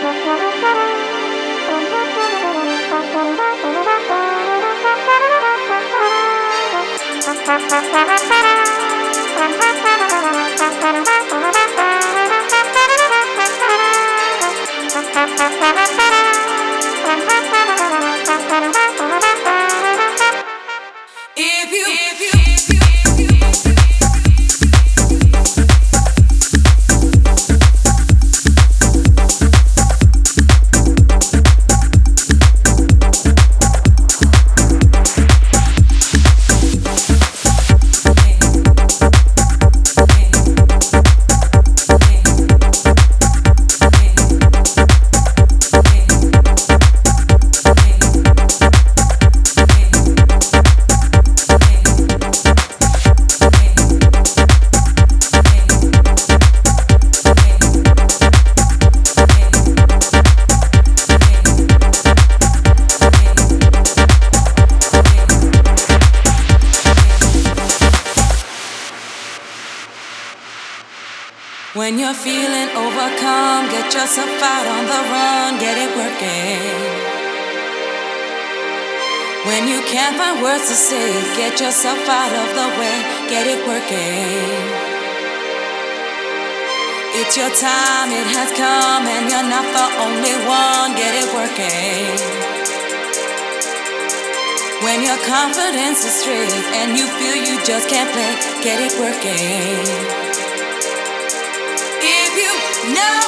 Thank you. When you're feeling overcome, get yourself out on the run, get it working. When you can't find words to say, get yourself out of the way, get it working. It's your time, it has come, and you're not the only one, get it working. When your confidence is straight and you feel you just can't play, get it working. Know